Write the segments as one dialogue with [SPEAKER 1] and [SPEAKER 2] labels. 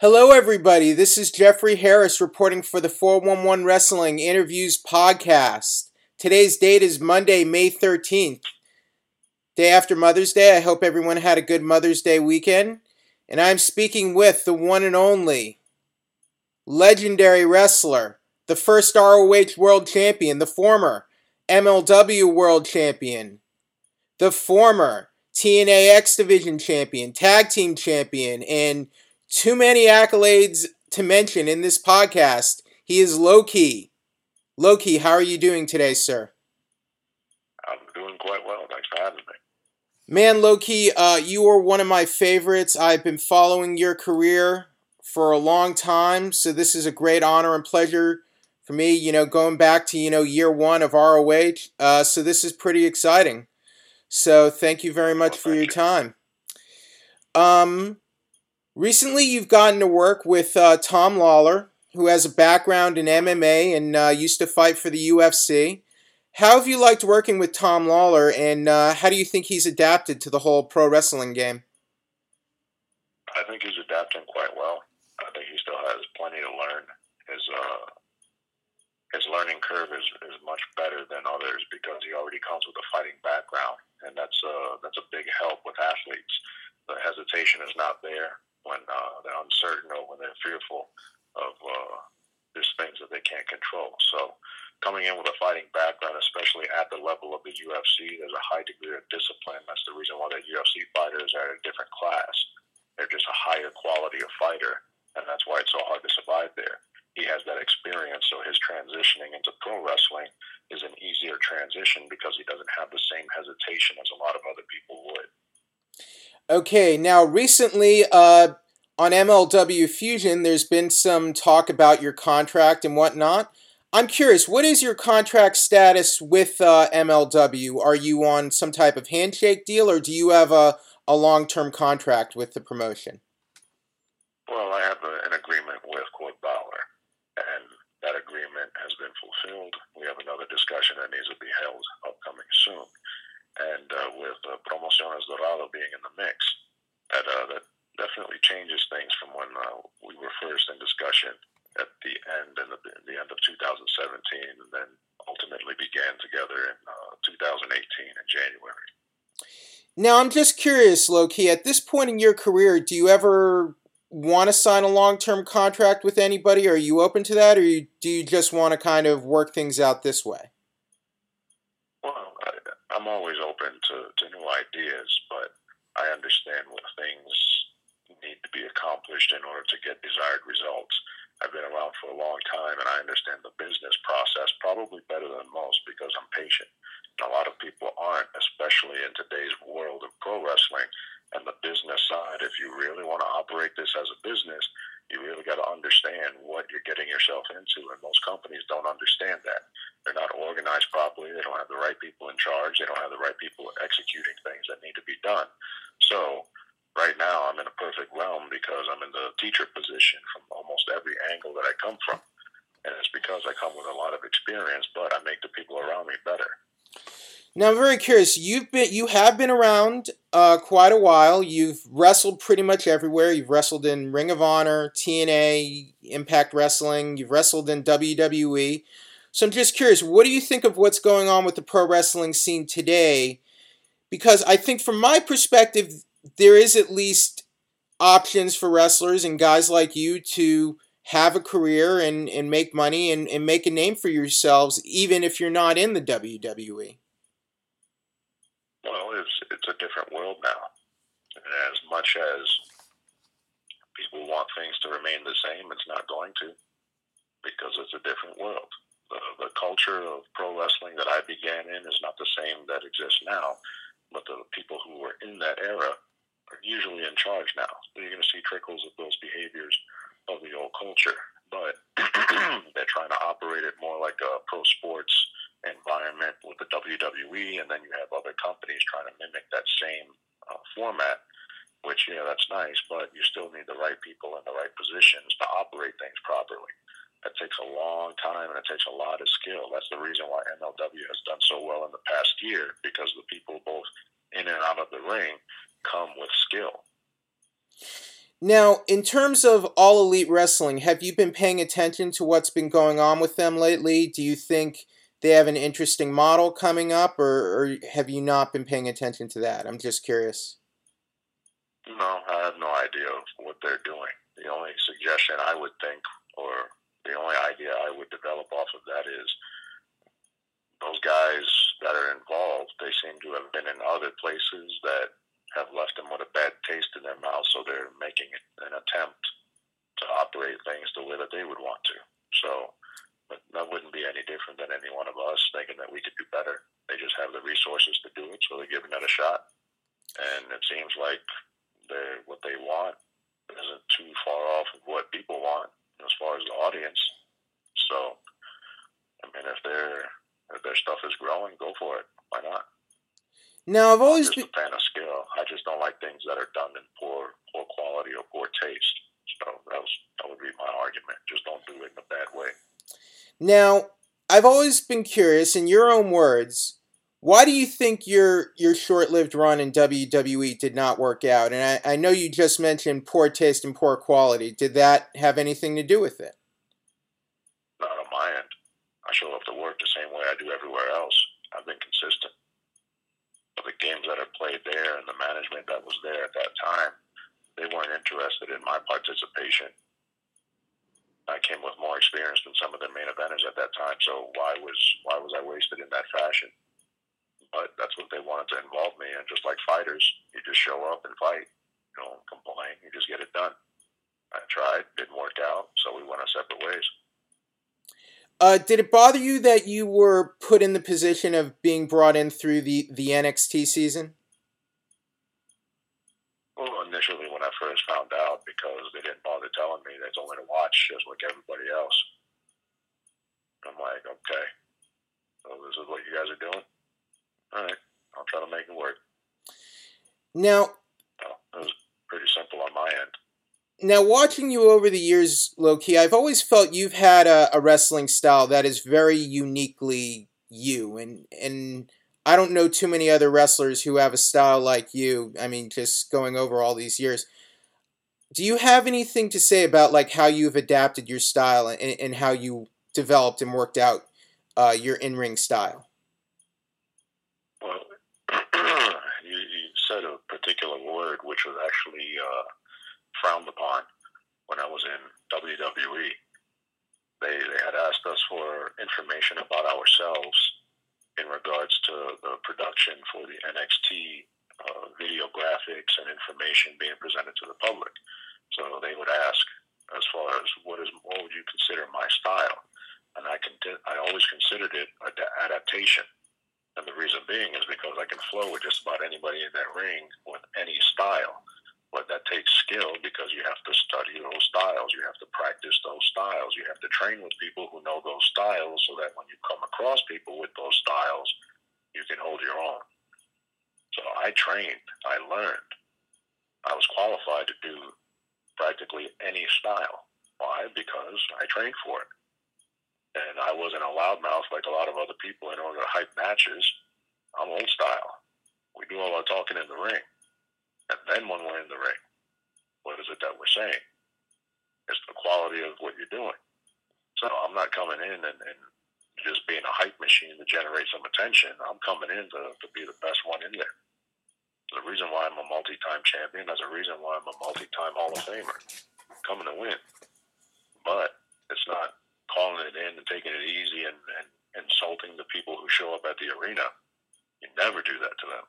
[SPEAKER 1] Hello, everybody. This is Jeffrey Harris reporting for the 411 Wrestling Interviews Podcast. Today's date is Monday, May 13th, day after Mother's Day. I hope everyone had a good Mother's Day weekend. And I'm speaking with the one and only legendary wrestler, the first ROH World Champion, the former MLW World Champion, the former TNA X Division Champion, Tag Team Champion, and too many accolades to mention in this podcast. He is Low Ki. Low Ki, how are you doing today, sir?
[SPEAKER 2] I'm doing quite well. Thanks for having me.
[SPEAKER 1] Man, Low Ki, uh, you are one of my favorites. I've been following your career for a long time, so this is a great honor and pleasure for me. You know, going back to you know year one of ROH, uh, so this is pretty exciting. So thank you very much well, for your you. time. Um, Recently, you've gotten to work with uh, Tom Lawlor, who has a background in MMA and uh, used to fight for the UFC. How have you liked working with Tom Lawlor, and uh, how do you think he's adapted to the whole pro wrestling game?
[SPEAKER 2] I think he's adapting quite well. I think he still has plenty to learn. His uh, his learning curve is, is much better than others because he already comes with a fighting background, and that's uh, that's a big help with athletes. The hesitation is not there when uh, they're uncertain or when they're fearful of uh, there's things that they can't control. So coming in with a fighting background, especially at the level of the UFC, there's a high degree of discipline. That's the reason why the UFC fighters are a different class. They're just a higher quality of fighter, and that's why it's so hard to survive there. He has that experience, so his transitioning into pro wrestling is an easier transition because he doesn't have the same hesitation as a lot of other people would.
[SPEAKER 1] Okay, now recently uh, on MLW Fusion, there's been some talk about your contract and whatnot. I'm curious, what is your contract status with uh, MLW? Are you on some type of handshake deal, or do you have a, a long term contract with the promotion?
[SPEAKER 2] Well, I have a, an agreement with Court Bauer, and that agreement has been fulfilled. We have another discussion that needs to be held upcoming soon and uh, with uh, Promociones Dorado being in the mix, that uh, that definitely changes things from when uh, we were first in discussion at the end and the, the end of 2017, and then ultimately began together in uh, 2018 in January.
[SPEAKER 1] Now, I'm just curious, Low Ki. At this point in your career, do you ever want to sign a long-term contract with anybody? Are you open to that, or do you just want to kind of work things out this way?
[SPEAKER 2] I'm always open to, to new ideas, but I understand what things need to be accomplished in order to get desired results. I've been around for a long time and I understand the business process probably better than most because I'm patient. And a lot of people aren't, especially in today's world of pro wrestling and the business side. If you really want to operate this as a business, you really got to understand what you're getting yourself into. And most companies don't understand that. They're not organized properly. They don't have the right people in charge. They don't have the right people executing things that need to be done. So, right now, I'm in a perfect realm because I'm in the teacher position from almost every angle that I come from. And it's because I come with a lot of experience, but I make the people around me better.
[SPEAKER 1] Now I'm very curious. You've been you have been around uh, quite a while. You've wrestled pretty much everywhere. You've wrestled in Ring of Honor, TNA, Impact Wrestling. You've wrestled in WWE. So I'm just curious. What do you think of what's going on with the pro wrestling scene today? Because I think, from my perspective, there is at least options for wrestlers and guys like you to have a career and, and make money and, and make a name for yourselves, even if you're not in the WWE.
[SPEAKER 2] Well, it's it's a different world now. And as much as people want things to remain the same, it's not going to, because it's a different world. The, the culture of pro wrestling that I began in is not the same that exists now, but the people who were in that era are usually in charge now. You're going to see trickles of those behaviors of the old culture, but they're trying to operate it more like a pro sports environment with the WWE, and then you have other companies trying to mimic that same uh, format. Which yeah, that's nice, but you still need the right people in the right positions to operate things properly. That takes a long time and it takes a lot of skill. That's the reason why MLW has done so well in the past year because the people both in and out of the ring come with skill.
[SPEAKER 1] Now, in terms of All Elite Wrestling, have you been paying attention to what's been going on with them lately? Do you think they have an interesting model coming up, or, or have you not been paying attention to that? I'm just curious.
[SPEAKER 2] No, I have no idea what they're doing. The only suggestion I would think, or the only idea I would develop off of that is those guys that are involved, they seem to have been in other places that have left them with a bad taste in their mouth, so they're making an attempt to operate things the way that they would want to. So that wouldn't be any different than any one of us thinking that we could do better. They just have the resources to do it, so they're giving it a shot. And it seems like they're what they want isn't too far off of what people want as far as the audience. So, I mean, if their if their stuff is growing, go for it. Why not?
[SPEAKER 1] Now, I've always
[SPEAKER 2] been a fan of skill. I just don't like things that are done in poor poor quality or poor taste. So that was that would be my argument. Just don't do it in a bad way.
[SPEAKER 1] Now, I've always been curious, in your own words, why do you think your your short-lived run in WWE did not work out? And I, I know you just mentioned poor taste and poor quality. Did that have anything to do with it?
[SPEAKER 2] Not on my end. I show up to work the same way I do everywhere else. I've been consistent. But the games that are played there and the management that was there at that time, they weren't interested in my participation. I came with more experience than some of the main eventers at that time, so why was why was I wasted in that fashion? but that's what they wanted to involve me in. Just like fighters, you just show up and fight. You don't complain. You just get it done. I tried, didn't work out, so we went our separate ways.
[SPEAKER 1] Uh, did it bother you that you were put in the position of being brought in through the, the NXT season?
[SPEAKER 2] Well, initially when I first found out, because they didn't bother telling me, they told me to watch just like everybody else. I'm like, okay, so this is what you guys are doing all right, I'll try to make it work.
[SPEAKER 1] Now,
[SPEAKER 2] well, it was pretty simple on my end.
[SPEAKER 1] Now, watching you over the years, Low Ki, I've always felt you've had a, a wrestling style that is very uniquely you, and and I don't know too many other wrestlers who have a style like you. I mean, just going over all these years. Do you have anything to say about like how you've adapted your style and, and how you developed and worked out uh, your in ring style?
[SPEAKER 2] Well, you, you, said a particular word which was actually uh, frowned upon when I was in WWE. They, they had asked us for information about ourselves in regards to the production for the NXT video graphics and information being presented to the public. So they would ask, as far as what is what would you consider my style, and I can I always considered it an adaptation and the reason being is because I can flow with just about anybody in that ring with any style. But that takes skill because you have to study those styles. You have to practice those styles. You have to train with people who know those styles so that when you come across people with those styles, you can hold your own. So I trained, I learned. I was qualified to do practically any style. Why? Because I trained for it and I wasn't a loudmouth like a lot of other people in order to hype matches. I'm old style. We do all our talking in the ring. And then when we're in the ring, what is it that we're saying? It's the quality of what you're doing. So I'm not coming in and, and just being a hype machine to generate some attention. I'm coming in to, to be the best one in there. The reason why I'm a multi-time champion. There's a reason why I'm a multi-time Hall of Famer. Coming to win. But it's not calling it in and taking it easy and, and insulting the people who show up at the arena. You never do that to them.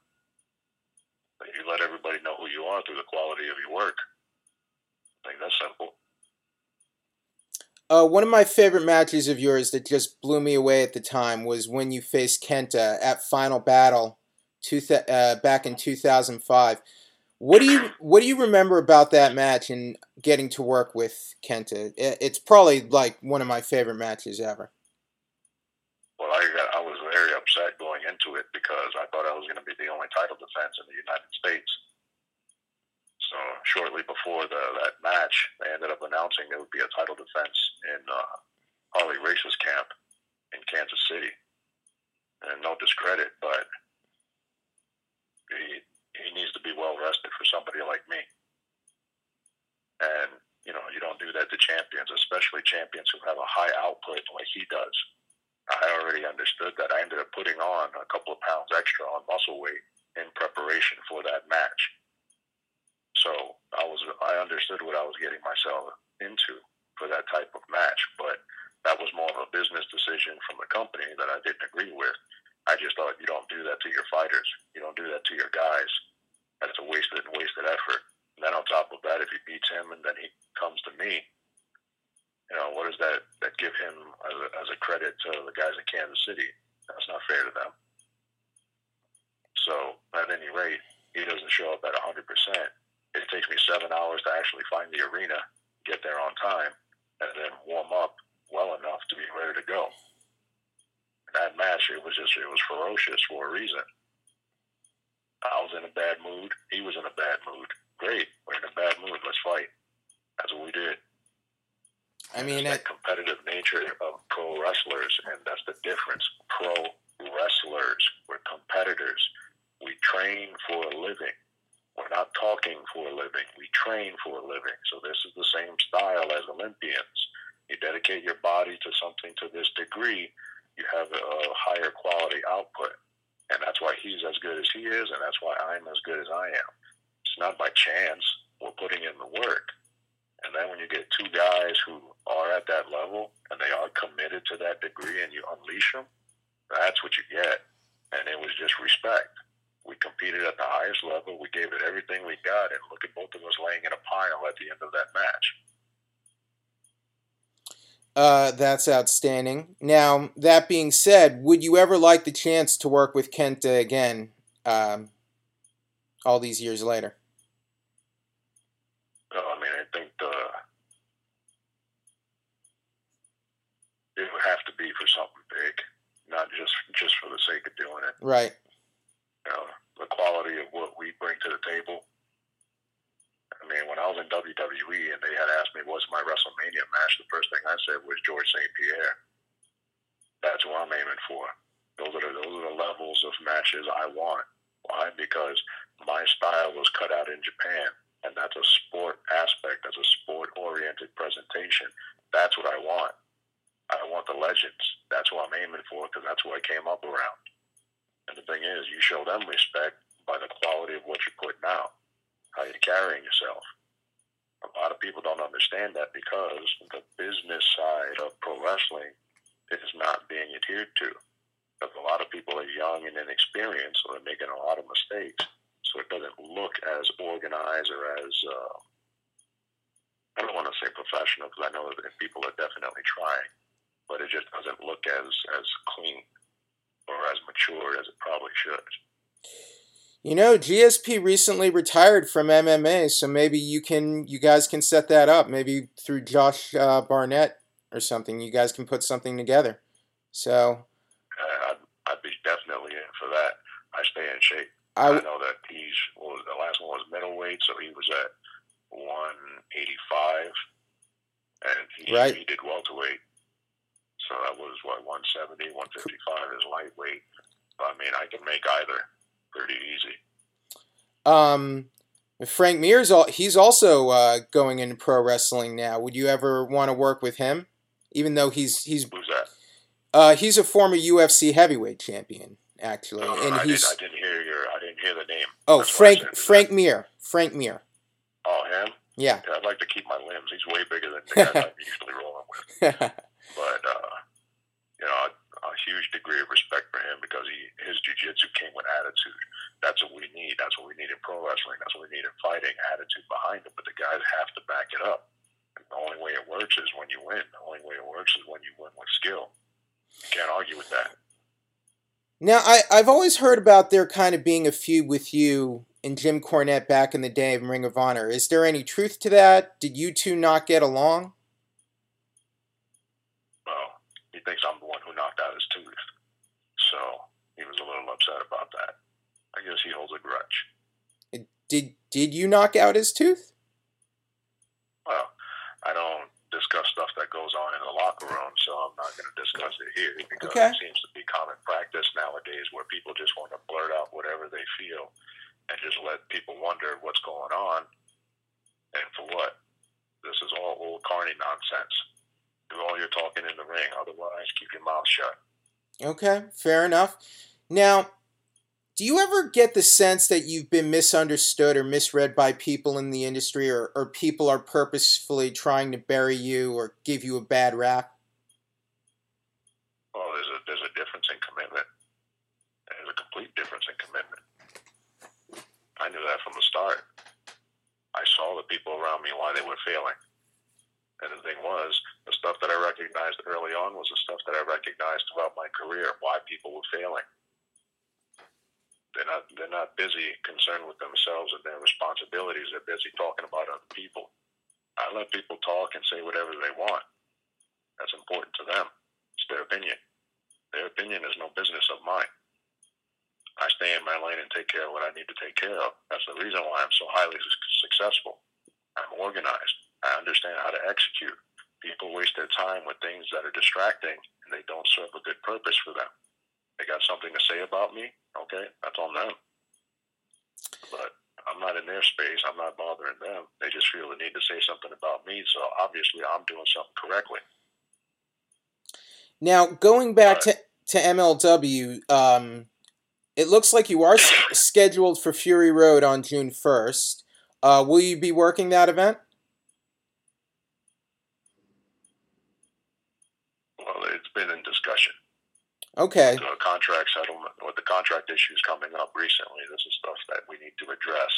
[SPEAKER 2] You let everybody know who you are through the quality of your work. I think that's simple.
[SPEAKER 1] Uh, one of my favorite matches of yours that just blew me away at the time was when you faced Kenta at Final Battle two th- uh, back in 2005. What do you what do you remember about that match and getting to work with Kenta? It's probably like one of my favorite matches ever.
[SPEAKER 2] Well, I got, I was very upset going into it because I thought I was going to be the only title defense in the United States. So shortly before the, that match, they ended up announcing there would be a title defense in uh, Harley Race's camp in Kansas City. And no discredit, but he he needs to be well rested for somebody like me. And you know, you don't do that to champions, especially champions who have a high output like he does. I already understood that. I ended up putting on a couple of pounds extra on muscle weight in preparation for that match. So I was I understood what I was getting myself into for that type of match, but that was more of a business decision from the company that I didn't agree with. I just thought you don't do that to your fighters. You don't do that to your guys. That's a wasted wasted effort. And then on top of that, if he beats him and then he comes to me, you know, what does that that give him as a, as a credit to the guys in Kansas City? That's not fair to them. So at any rate, he doesn't show up at 100%. It takes me seven hours to actually find the arena, get there on time, and then warm up well enough to be ready to go. That match, it was just, it was ferocious for a reason. I was in a bad mood. He was in a bad mood. Great. We're in a bad mood. Let's fight. That's what we did.
[SPEAKER 1] I mean,
[SPEAKER 2] that competitive nature of pro wrestlers, and that's the difference. Pro wrestlers, we're competitors. We train for a living. We're not talking for a living. We train for a living. So this is the same style as Olympians. You dedicate your body to something to this degree, you have a higher quality output. And that's why he's as good as he is, and that's why I'm as good as I am. It's not by chance. We're putting in the work. And then when you get two guys who are at that level and they are committed to that degree and you unleash them, that's what you get. And it was just respect. We competed at the highest level. We gave it everything we got. And look at both of us laying in a pile at the end of that match.
[SPEAKER 1] Uh, that's outstanding. Now, that being said, would you ever like the chance to work with Kenta again um, all these years later?
[SPEAKER 2] Well, I mean, I think the, it would have to be for something big, not just just for the sake of doing it.
[SPEAKER 1] Right.
[SPEAKER 2] You know, the quality of what we bring to the table. I mean, when I was in WWE and they had asked me what's my WrestleMania match, the first thing I said was Georges St-Pierre. That's what I'm aiming for. Those are the, those are the levels of matches I want. Why? Because my style was cut out in Japan, and that's a sport aspect, that's a sport oriented presentation. That's what I want. I want the legends. That's what I'm aiming for because that's what I came up around. And the thing is, you show them respect by the quality of what you're putting out, how you're carrying yourself. A lot of people don't understand that because the business side of pro wrestling is not being adhered to. Because a lot of people are young and inexperienced, so they're making a lot of mistakes. So it doesn't look as organized or as uh, I don't want to say professional because I know that people are definitely trying but it just doesn't look as as clean or as mature as it probably should.
[SPEAKER 1] You know, GSP recently retired from MMA, so maybe you can, you guys can set that up. Maybe through Josh uh, Barnett or something, you guys can put something together. So,
[SPEAKER 2] uh, I'd, I'd, be definitely in for that. I stay in shape. I, I know that he's well, the last one was middleweight, so he was at 185, and he, right. he did welterweight so that was what 170, 155 is lightweight. I mean, I can make either pretty easy.
[SPEAKER 1] Um, Frank Mir's all, he's also uh, going into pro wrestling now. Would you ever want to work with him? Even though he's he's
[SPEAKER 2] who's that?
[SPEAKER 1] Uh, he's a former UFC heavyweight champion, actually,
[SPEAKER 2] no, no, and I he's. Didn't, I didn't hear your. I didn't hear the name.
[SPEAKER 1] Oh, That's Frank Frank Mir. Frank Mir.
[SPEAKER 2] Oh, him.
[SPEAKER 1] Yeah.
[SPEAKER 2] yeah. I'd like to keep my limbs. He's way bigger than the guys I'm usually rolling with. but uh, you know, a, a, huge degree of respect for him because he his jujitsu came with attitude. That's what we need. That's what we need in pro wrestling. That's what we need in fighting. Attitude behind it, but the guys have to back it up. The only way it works is when you win. The only way it works is when you win with skill. You can't argue with that.
[SPEAKER 1] Now, I, I've always heard about there kind of being a feud with you and Jim Cornette back in the day of Ring of Honor. Is there any truth to that? Did you two not get along?
[SPEAKER 2] Well, he thinks I'm the one who knocked out his tooth. So he was a little upset about that. I guess he holds a grudge.
[SPEAKER 1] Did did you knock out his tooth?
[SPEAKER 2] I don't discuss stuff that goes on in the locker room, so I'm not going to discuss it here because okay. it seems to be common practice nowadays where people just want to blurt out whatever they feel and just let people wonder what's going on and for what. This is all old carny nonsense. Do all your talking in the ring. Otherwise, keep your mouth shut.
[SPEAKER 1] Okay, fair enough. Now, do you ever get the sense that you've been misunderstood or misread by people in the industry, or, or people are purposefully trying to bury you or give you a bad rap?
[SPEAKER 2] Well, there's a there's a difference in commitment. There's a complete difference in commitment. I knew that from the start. I saw the people around me why they were failing. And the thing was, the stuff that I recognized early on was the stuff that I recognized throughout my career, why people were failing. They're not they're not busy concerned with themselves and their responsibilities. They're busy talking about other people. I let people talk and say whatever they want. That's important to them. It's their opinion. Their opinion is no business of mine. I stay in my lane and take care of what I need to take care of. That's the reason why I'm so highly successful. I'm organized. I understand how to execute. People waste their time with things that are distracting and they don't serve a good purpose for them. They got something to say about me, okay, that's on them. But I'm not in their space. I'm not bothering them. They just feel the need to say something about me. So obviously, I'm doing something correctly.
[SPEAKER 1] Now, going back to, to MLW, um, it looks like you are scheduled for Fury Road on June 1st. Uh, will you be working that event?
[SPEAKER 2] Well, it's been in discussion.
[SPEAKER 1] Okay.
[SPEAKER 2] The contract settlement or the contract issues coming up recently. This is stuff that we need to address.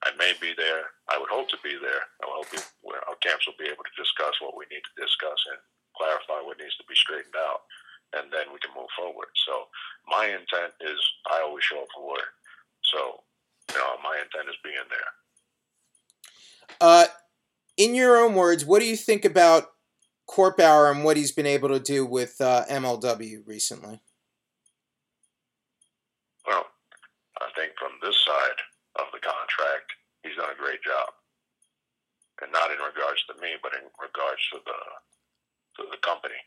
[SPEAKER 2] I may be there. I would hope to be there. I hope our camps will be able to discuss what we need to discuss and clarify what needs to be straightened out, and then we can move forward. So my intent is I always show up for work. So you know, my intent is being there.
[SPEAKER 1] Uh, in your own words, what do you think about Court Bauer and what he's been able to do with uh, MLW recently?
[SPEAKER 2] Well, I think from this side of the contract, he's done a great job, and not in regards to me, but in regards to the to the company.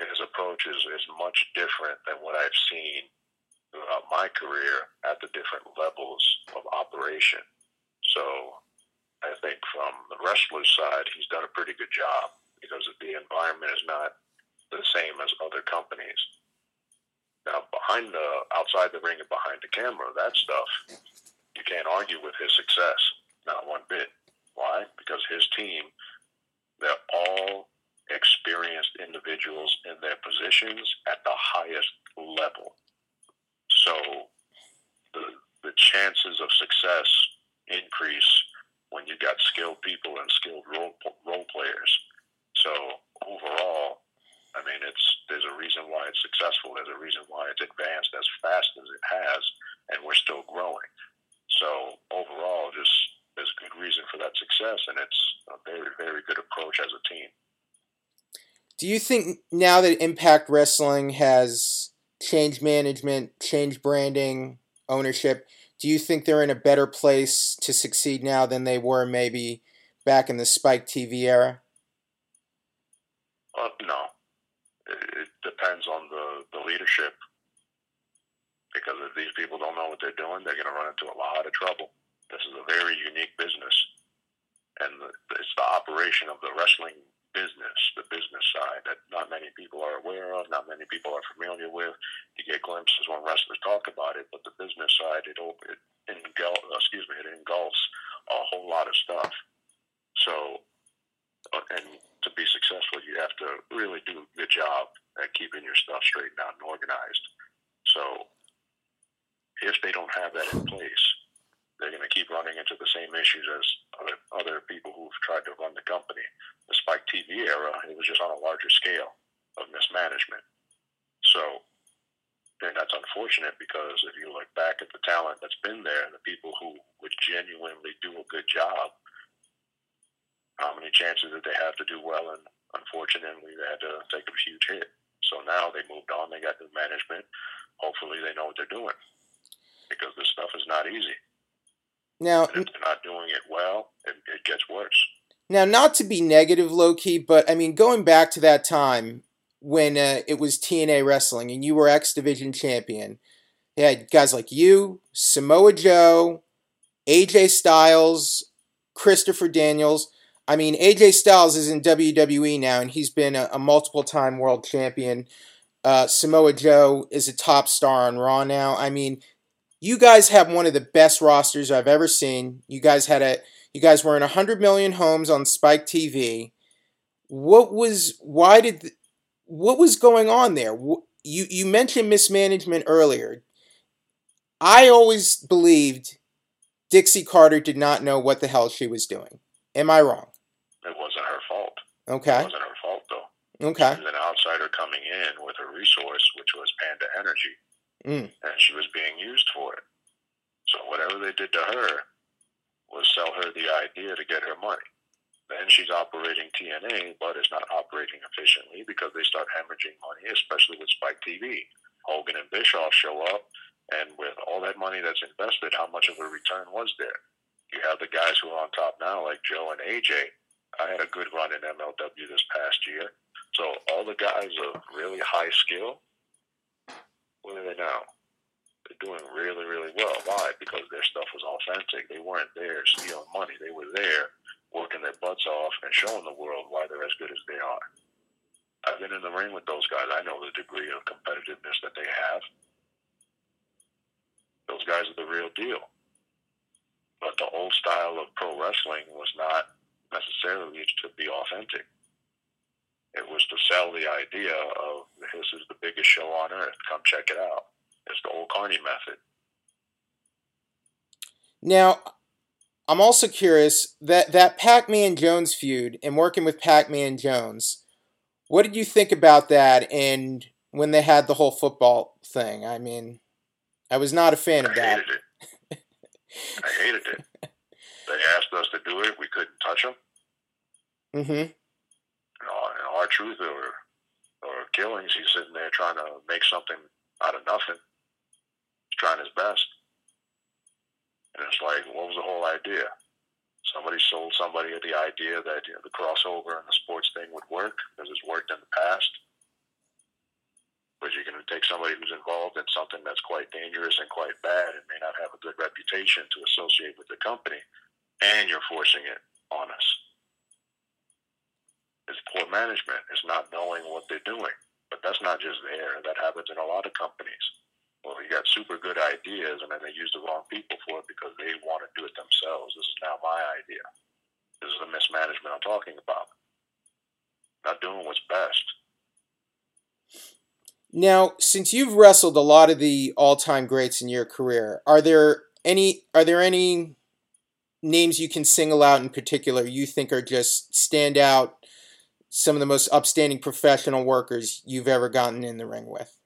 [SPEAKER 2] His approach is, is much different than what I've seen throughout my career at the different levels of operation. So I think from the wrestler's side, he's done a pretty good job because the environment is not the same as other companies. Now, behind the outside the ring and behind the camera, that stuff you can't argue with his success, not one bit. Why? Because his team, they're all experienced individuals in their positions at the highest level. So the the chances of success increase when you got skilled people and skilled role role players. So overall, I mean, it's there's a reason why it's successful. There's a reason why it's advanced as fast as it has, and we're still growing. So overall, just there's a good reason for that success, and it's a very very good approach as a team.
[SPEAKER 1] Do you think now that Impact Wrestling has changed management, changed branding, ownership, do you think they're in a better place to succeed now than they were maybe back in the Spike TV era?
[SPEAKER 2] Uh, no, depends on the, the leadership. Because if these people don't know what they're doing, they're going to run into a lot of trouble. This is a very unique business, and the, it's the operation of the wrestling business, the business side that not many people are aware of, not many people are familiar with. You get glimpses when wrestlers talk about it, but the business side, it, it, engul- excuse me, it engulfs a whole lot of stuff. So, uh, and to be successful, you have to really do a good job at keeping your stuff straightened out and organized. So, if they don't have that in place, they're going to keep running into the same issues as other, other people who've tried to run the company. The Spike TV era, it was just on a larger scale of mismanagement. So, and that's unfortunate because if you look back at the talent that's been there the people who would genuinely do a good job, how many chances did they have to do well? And unfortunately, they had to take a huge hit. So now they moved on. They got new management. Hopefully, they know what they're doing because this stuff is not easy.
[SPEAKER 1] Now,
[SPEAKER 2] and if they're not doing it well, it, it gets worse.
[SPEAKER 1] Now, not to be negative, Low Ki, but I mean, going back to that time when uh, it was TNA wrestling and you were X Division champion, they had guys like you, Samoa Joe, AJ Styles, Christopher Daniels. I mean, AJ Styles is in WWE now, and he's been a, a multiple time world champion. Uh, Samoa Joe is a top star on Raw now. I mean, you guys have one of the best rosters I've ever seen. You guys had a you guys were in 100 million homes on Spike TV. What was why did what was going on there? You you mentioned mismanagement earlier. I always believed Dixie Carter did not know what the hell she was doing. Am I wrong?
[SPEAKER 2] It wasn't her fault.
[SPEAKER 1] Okay.
[SPEAKER 2] It wasn't her fault though.
[SPEAKER 1] Okay.
[SPEAKER 2] She was an outsider coming in with a resource, which was Panda Energy,
[SPEAKER 1] Mm.
[SPEAKER 2] and she was being used for it. So whatever they did to her was sell her the idea to get her money. Then she's operating TNA, but is not operating efficiently because they start hemorrhaging money, especially with Spike TV. Hogan and Bischoff show up, and with all that money that's invested, how much of a return was there? You have the guys who are on top now, like Joe and AJ. I had a good run in MLW this past year. So all the guys of really high skill, where are they now? They're doing really, really well. Why? Because their stuff was authentic. They weren't there stealing money. They were there working their butts off and showing the world why they're as good as they are. I've been in the ring with those guys. I know the degree of competitiveness that they have. Those guys are the real deal. But the old style of pro wrestling was not necessarily to be authentic. It was to sell the idea of this is the biggest show on earth. Come check it out. It's the old Carney method.
[SPEAKER 1] Now, I'm also curious that that Pac-Man Jones feud and working with Pac-Man Jones. What did you think about that? And when they had the whole football thing, I mean, I was not a fan of that.
[SPEAKER 2] hated it. I hated it. They asked us to do it. We couldn't touch them.
[SPEAKER 1] Mm-hmm.
[SPEAKER 2] You know, and R-Truth or or killings. He's sitting there trying to make something out of nothing. He's trying his best. And it's like, what was the whole idea? Somebody sold somebody the idea that you know, the crossover and the sports thing would work because it's worked in the past. But you're going to take somebody who's involved in something that's quite dangerous and quite bad and may not have a good reputation to associate with the company, and you're forcing it on us. It's poor management. It's not knowing what they're doing. But that's not just there. That happens in a lot of companies. Well, you got super good ideas, and then they use the wrong people for it because they want to do it themselves. This is now my idea. This is the mismanagement I'm talking about. Not doing what's best.
[SPEAKER 1] Now, since you've wrestled a lot of the all-time greats in your career, are there any are there any names you can single out in particular you think are just stand out some of the most upstanding professional workers you've ever gotten in the ring with?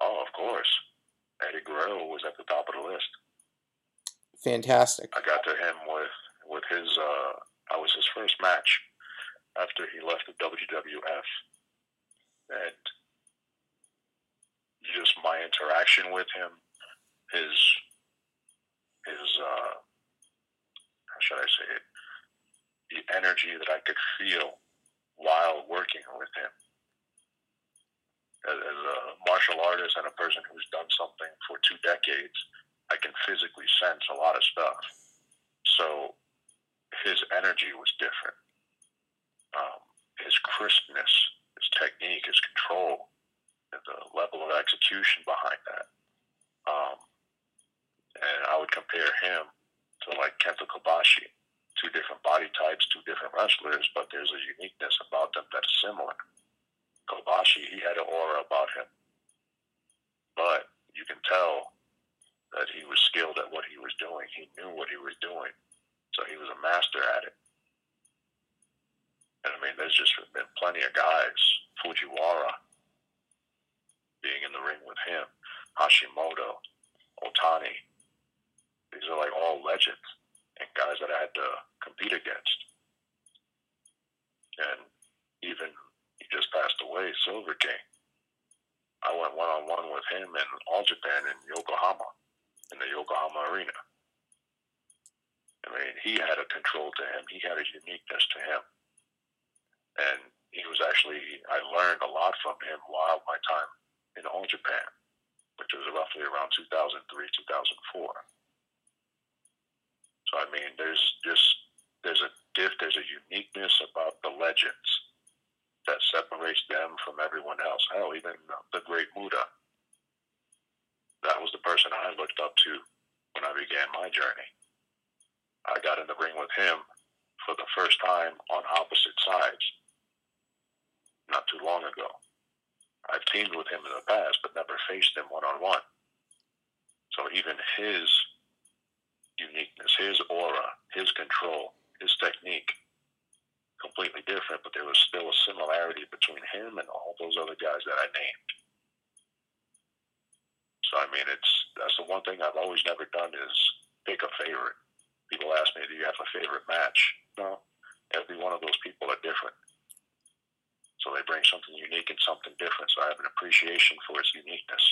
[SPEAKER 2] Oh, of course. Eddie Guerrero was at the top of the list.
[SPEAKER 1] Fantastic.
[SPEAKER 2] I got to him with with his. Uh, I was his first match after he left the WWF, and just my interaction with him, his his uh, how should I say it? The energy that I could feel while working with him. As, as a martial artist and a person who's done something for two decades, I can physically sense a lot of stuff. So his energy was different. Um, his crispness, his technique, his control, and the level of execution behind that. Um, and I would compare him to like Kenta Kobashi, two different body types, two different wrestlers, but there's a uniqueness about them that's similar. Kobashi, he had an aura about him, but you can tell that he was skilled at what he was doing. He knew what he was doing, so he was a master at it. And I mean, there's just been plenty of guys. Fujiwara, being in the ring with him, Hashimoto, Otani. These are like all legends and guys that I had to compete against. And even he just passed away, Silver King. I went one on one with him in All Japan in Yokohama, in the Yokohama Arena. I mean, he had a control to him. He had a uniqueness to him. And he was actually, I learned a lot from him while my time in All Japan, which was roughly around 2003, 2004. I mean, there's just there's a gift, there's a uniqueness about the legends that separates them from everyone else. Hell, even the great Muta. That was the person I looked up to when I began my journey. I got in the ring with him for the first time on opposite sides not too long ago. I've teamed with him in the past, but never faced him one on one. So even his uniqueness, his aura, his control, his technique, completely different, but there was still a similarity between him and all those other guys that I named. So I mean, it's that's the one thing I've always never done is pick a favorite. People ask me, "Do you have a favorite match?" No, every one of those people are different. So they bring something unique and something different. So I have an appreciation for its uniqueness.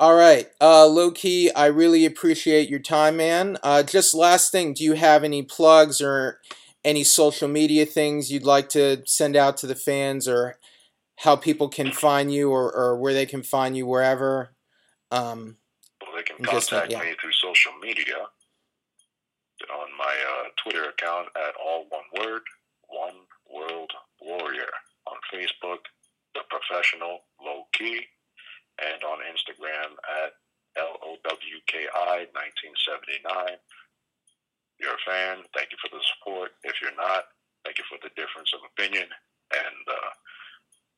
[SPEAKER 1] All right, uh, Low Ki. I really appreciate your time, man. Uh, just last thing, do you have any plugs or any social media things you'd like to send out to the fans, or how people can find you, or, or where they can find you wherever?
[SPEAKER 2] Um, well, they can contact just, yeah. me through social media on my uh, Twitter account at all one word, one World Warrior on Facebook, The Professional Low Ki, and on Instagram at LOWKI 1979. You're a fan. Thank you for the support. If you're not, thank you for the difference of opinion. And uh,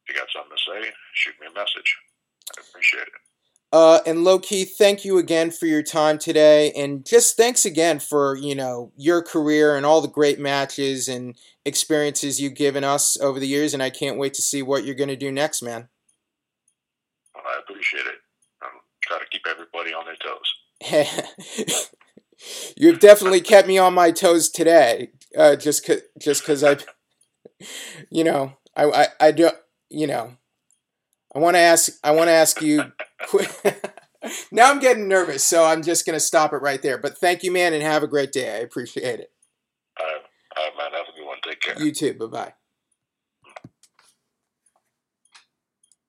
[SPEAKER 2] if you got something to say, shoot me a message. I appreciate it.
[SPEAKER 1] Uh, and Low Ki, thank you again for your time today, and just thanks again for you know your career and all the great matches and experiences you've given us over the years. And I can't wait to see what you're going to do next, man.
[SPEAKER 2] Appreciate it. I'm trying to keep everybody on their
[SPEAKER 1] toes. You've definitely kept me on my toes today, uh, just cause, just because I, you know, I, I, I do, you know, I want to ask, I want to ask you now I'm getting nervous, so I'm just going to stop it right there. But thank you, man, and have a great day. I appreciate it.
[SPEAKER 2] All right, All right man. Have a good one. Take care.
[SPEAKER 1] You too. Bye bye.